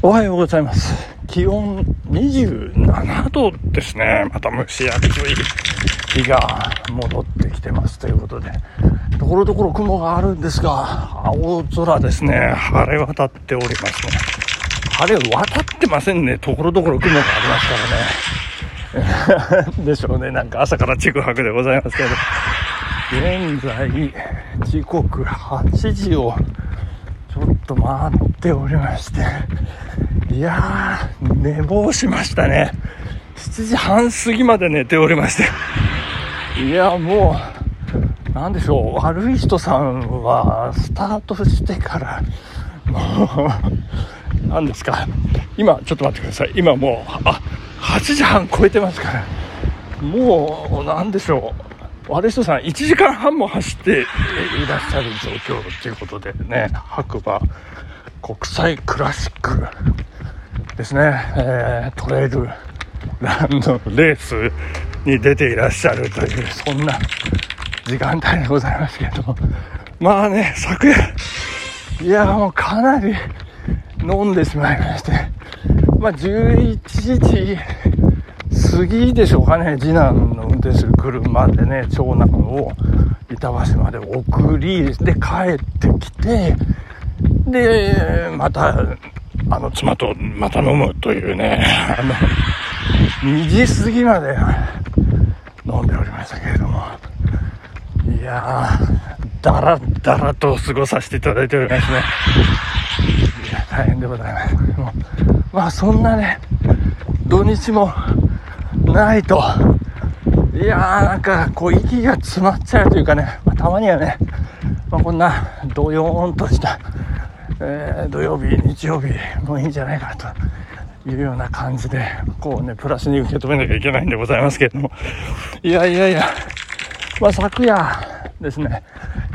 おはようございます。気温27度ですね。また蒸し暑い日が戻ってきてますということで、ところどころ雲があるんですが、青空ですね。晴れ渡っておりますね。晴れ渡ってませんね。ところどころ雲がありますからね。でしょうね。なんか朝からちぐはぐでございますけど。現在、時刻8時をちょっと回っておりまして、いやー、寝坊しましたね。7時半過ぎまで寝ておりまして。いや、もう、なんでしょう、悪い人さんは、スタートしてから、もう、何ですか。今、ちょっと待ってください。今もう、あ、8時半超えてますから。もう、なんでしょう。悪い人さん1時間半も走って いらっしゃる状況ということでね白馬国際クラシックですね、えー、トレイルランのレースに出ていらっしゃるというそんな時間帯でございますけれども。まあね昨夜いやもうかなり飲んでしまいまして。まあ11時過ぎでしょうかね次男の運転する車でね長男を板橋まで送りで帰ってきてでまたあの妻とまた飲むというね あの2時過ぎまで飲んでおりましたけれども。いやーだらだらと過ごさせていただいておりますね。いや大変でございます。もうまあそんなね土日もないと、いやーなんかこう息が詰まっちゃうというかね、まあ、たまにはね、まあ、こんなどよーんとした、えー、土曜日、日曜日もいいんじゃないかというような感じで、こうね、プラスに受け止めなきゃいけないんでございますけれども、いやいやいや、まあ昨夜ですね、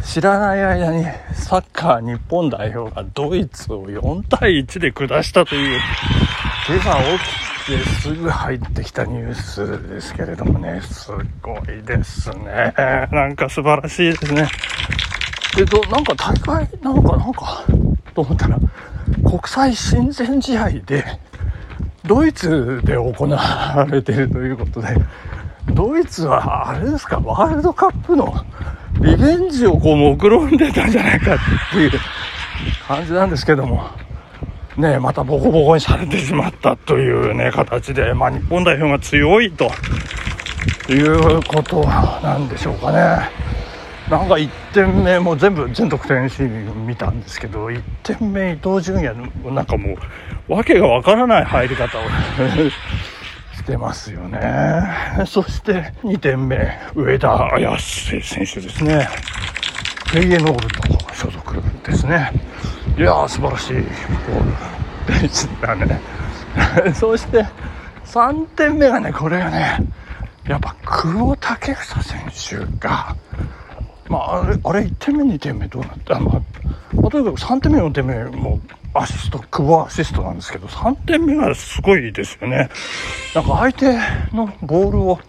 知らない間にサッカー日本代表がドイツを4対1で下したという、今朝起きですぐ入ってきたニュースですけれどもね、すごいですね。なんか素晴らしいですね。で、ど、なんか大会なのかなんか、と思ったら、国際親善試合で、ドイツで行われているということで、ドイツは、あれですか、ワールドカップのリベンジをこう目論んでたんじゃないかっていう感じなんですけども、ね、またボコボコにされてしまったというね、形で、まあ、日本代表が強いということなんでしょうかね。なんか1点目、も全部全得点シーン見たんですけど、1点目、伊東純也の、なんかもう、わけがわからない入り方をしてますよね。そして2点目、上田綺世選手ですね。フェイエノールと所属ですね。いやー、素晴らしいゴールでしたね。そして、3点目がね、これがね、やっぱ久保建英選手が、まあ、あれ、あれ1点目、2点目どうなった？まあ、とにかく3点目、4点目もうアシスト、久保アシストなんですけど、3点目がすごいですよね。なんか相手のボールを、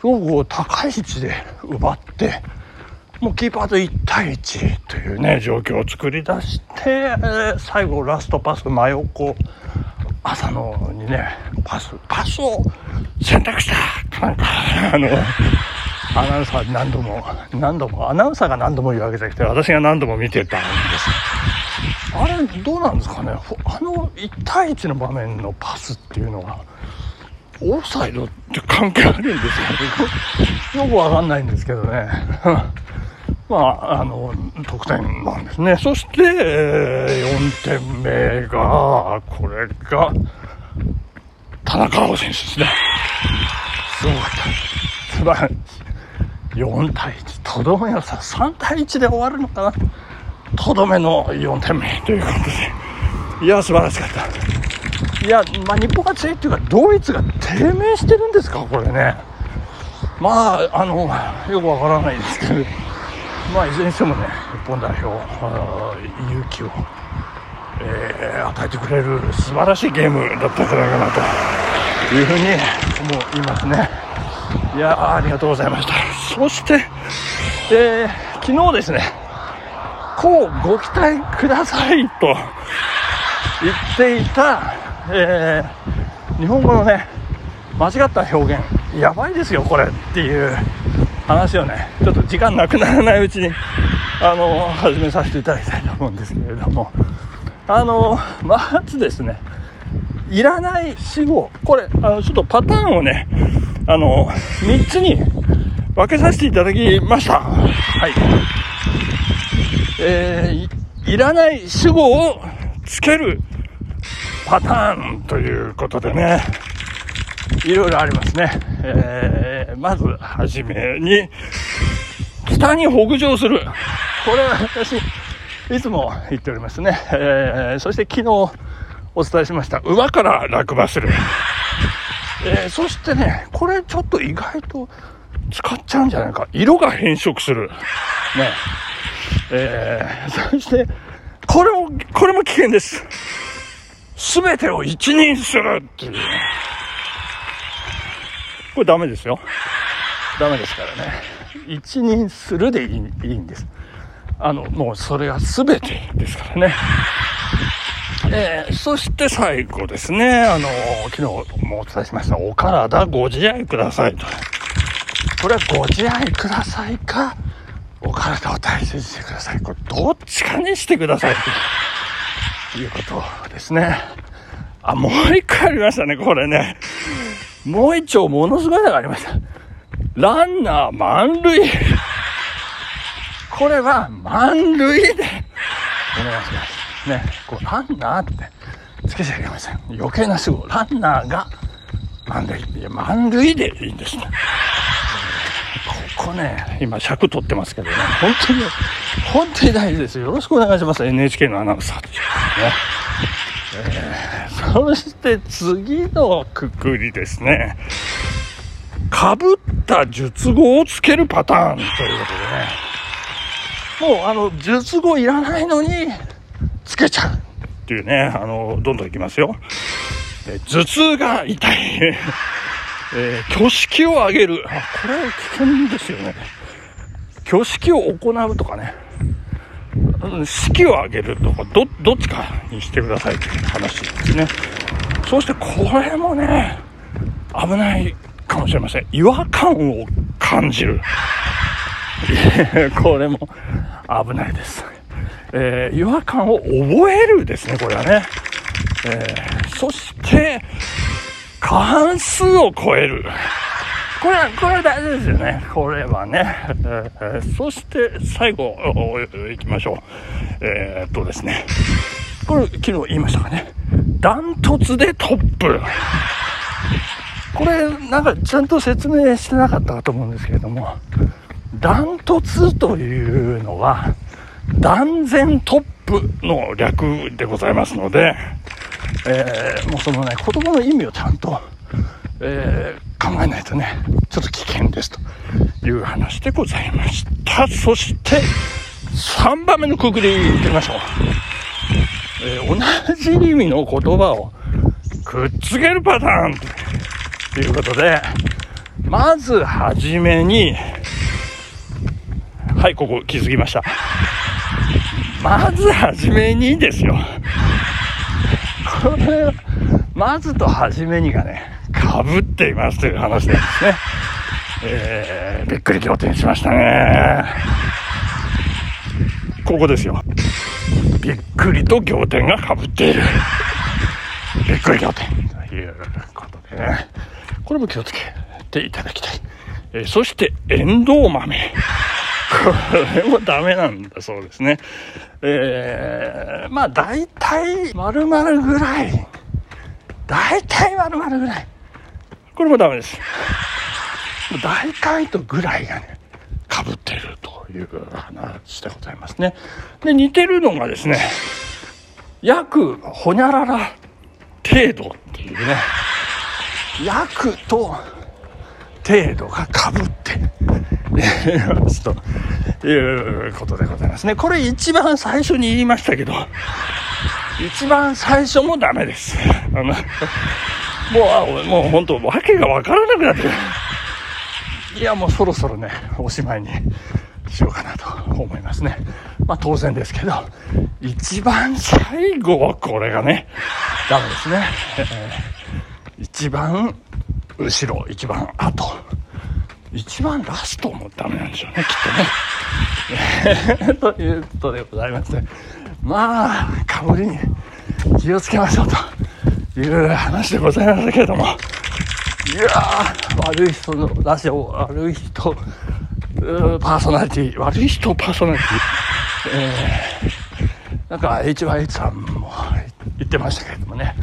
すごく高い位置で奪って、もうキーパーと1対1というね、状況を作り出して、最後ラストパス真横、浅野にね、パス、パスを選択したなんか、あの、アナウンサー何度も、何度も、アナウンサーが何度も言うわけじゃなくて、私が何度も見てたんです。あれ、どうなんですかね？あの1対1の場面のパスっていうのは、オフサイドって関係あるんですよね？よくわかんないんですけどね。まあ、あの、得点なんですね。そして、4点目が、これが、田中碧選手ですね。すごかった。素晴らしい。4対1。とどめはさ、3対1で終わるのかなとどめの4点目ということで。いや、素晴らしかった。いや、まあ、日本が強いっていうか、ドイツが低迷してるんですか、これね。まあ、あの、よくわからないですけど。まあ、いずれにしてもね、日本代表、勇気を、えー、与えてくれる素晴らしいゲームだったんじゃないかなというふうに思いますね。いやありがとうございました。そして、えー、昨日ですね、こうご期待くださいと言っていた、えー、日本語のね間違った表現やばいですよこれっていう話をねちょっと時間なくならないうちにあの始めさせていただきたいと思うんですけれども。あのまずですねいらない死語。これあのちょっとパターンをねあの3つに分けさせていただきました。はい。えー、いらない主語をつけるパターンということでね。いろいろありますね。えー、まずはじめに、北に北上する。これは私、いつも言っておりますね。えー、そして昨日お伝えしました。馬から落馬する。えー、そしてね、これちょっと意外と使っちゃうんじゃないか。色が変色する。ね。えー、そして、これも、これも危険です。すべてを一任するっていう。これダメですよ。ダメですからね。一任するでいいんです。あの、もうそれが全てですからね。えー、そして最後ですね、あの、昨日もお伝えしました、お体ご自愛くださいと。これはご自愛くださいか、お体を大切にしてください。これどっちかにしてくださいということですね。あ、もう一回ありましたね、これね。もう一丁ものすごいのがありました。ランナー満塁。これは満塁でお願いします。ね、こうランナーってつけちゃいけません。余計な主語。ランナーが満塁。いや、満塁でいいんですね。ここね、今尺取ってますけどね、本当に、本当に大事です。よろしくお願いします。NHK のアナウンサーというね。そして次のくくりですね。かぶった術語をつけるパターンということでね。もうあの、術語いらないのに、つけちゃうっていうね、あの、どんどんいきますよ。え頭痛が痛い。えー、挙式を上げる。あ、これ危険ですよね。挙式を行うとかね。式を上げるとか、ど、どっちかにしてくださいという話ですね。そしてこれもね、危ないかもしれません。違和感を感じる。これも危ないです。えー、違和感を覚えるですね、これはね。えー、そして、過半数を超える。これ、これ大事ですよね。これはね。えー、そして、最後、行きましょう。えー、っとですね。これ、昨日言いましたかね。ダントツでトップ。これ、なんか、ちゃんと説明してなかったかと思うんですけれども、ダントツというのは、断然トップの略でございますので、えー、もうそのね、言葉の意味をちゃんと、えー、考えないとね、ちょっと危険ですという話でございました。そして、3番目のくくりいってみましょう。えー、同じ意味の言葉をくっつけるパターンということで、まずはじめに、はい、ここ気づきました。まずはじめにですよ。これ、まずとはじめにがね、かぶっていますという話ですね。えー、びっくり仰天しましたね。ここですよ。びっくりと仰天がかぶっている。びっくり仰天ということでね。これも気をつけていただきたい。えー、そして、エンドウ豆。これもダメなんだそうですね。えー、まあ大体丸々ぐらい。大体丸々ぐらい。これもダメです。大体とぐらいがね、かぶってるという話でございますね。で、似てるのがですね、約ほにゃらら程度っていうね、約と程度がかぶっていますということでございますね。これ一番最初に言いましたけど、一番最初もダメです。あのもう、もう本当、わけがわからなくなってる。いや、もうそろそろね、おしまいにしようかなと思いますね。まあ当然ですけど、一番最後はこれがね、ダメですね。えー、一番後ろ、一番後。一番ラストもダメなんでしょうね、きっとね。ということでございまして、まあ、かぶりに気をつけましょうという話でございましたけれども、いやー、悪い人のラジオ、悪い人、パーソナリティ、悪い人パーソナリティ、えー、なんか HYH さんも言ってましたけれどもね、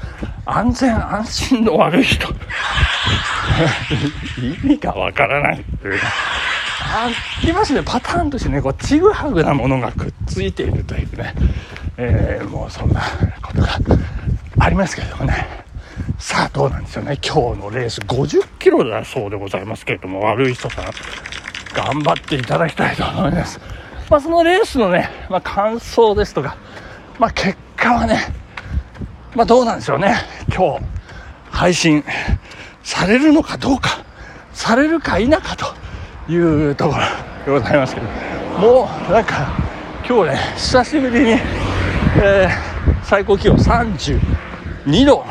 安全安心の悪い人。意味がわからないっていうか。ありますね、パターンとしてね、こう、ちぐはぐなものがくっついているというね、えー、もうそんなことがありますけどもね。さあ、どうなんでしょうね。今日のレース50キロだそうでございますけれども、悪い人さん、頑張っていただきたいと思います。まあ、そのレースのね、まあ、感想ですとか、まあ、結果はね、まあ、どうなんでしょうね。今日、配信されるのかどうか、されるか否かというところでございますけど、もうなんか、今日ね、久しぶりに、えー、最高気温30 2度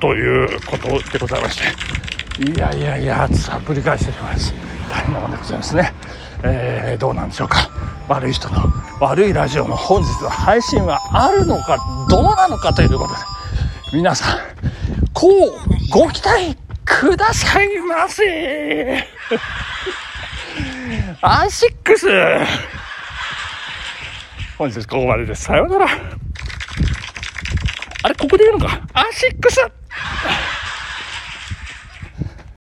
ということでございまして、いやいやいや、暑さぶり返してしまいます。大変なものでございますね。えー、どうなんでしょうか。悪い人の悪いラジオの本日の配信はあるのかどうなのかということで、皆さん、こうご期待くださいませアンシックス本日ここまでです。さようなら。あれ、ここで言うのか？アシックス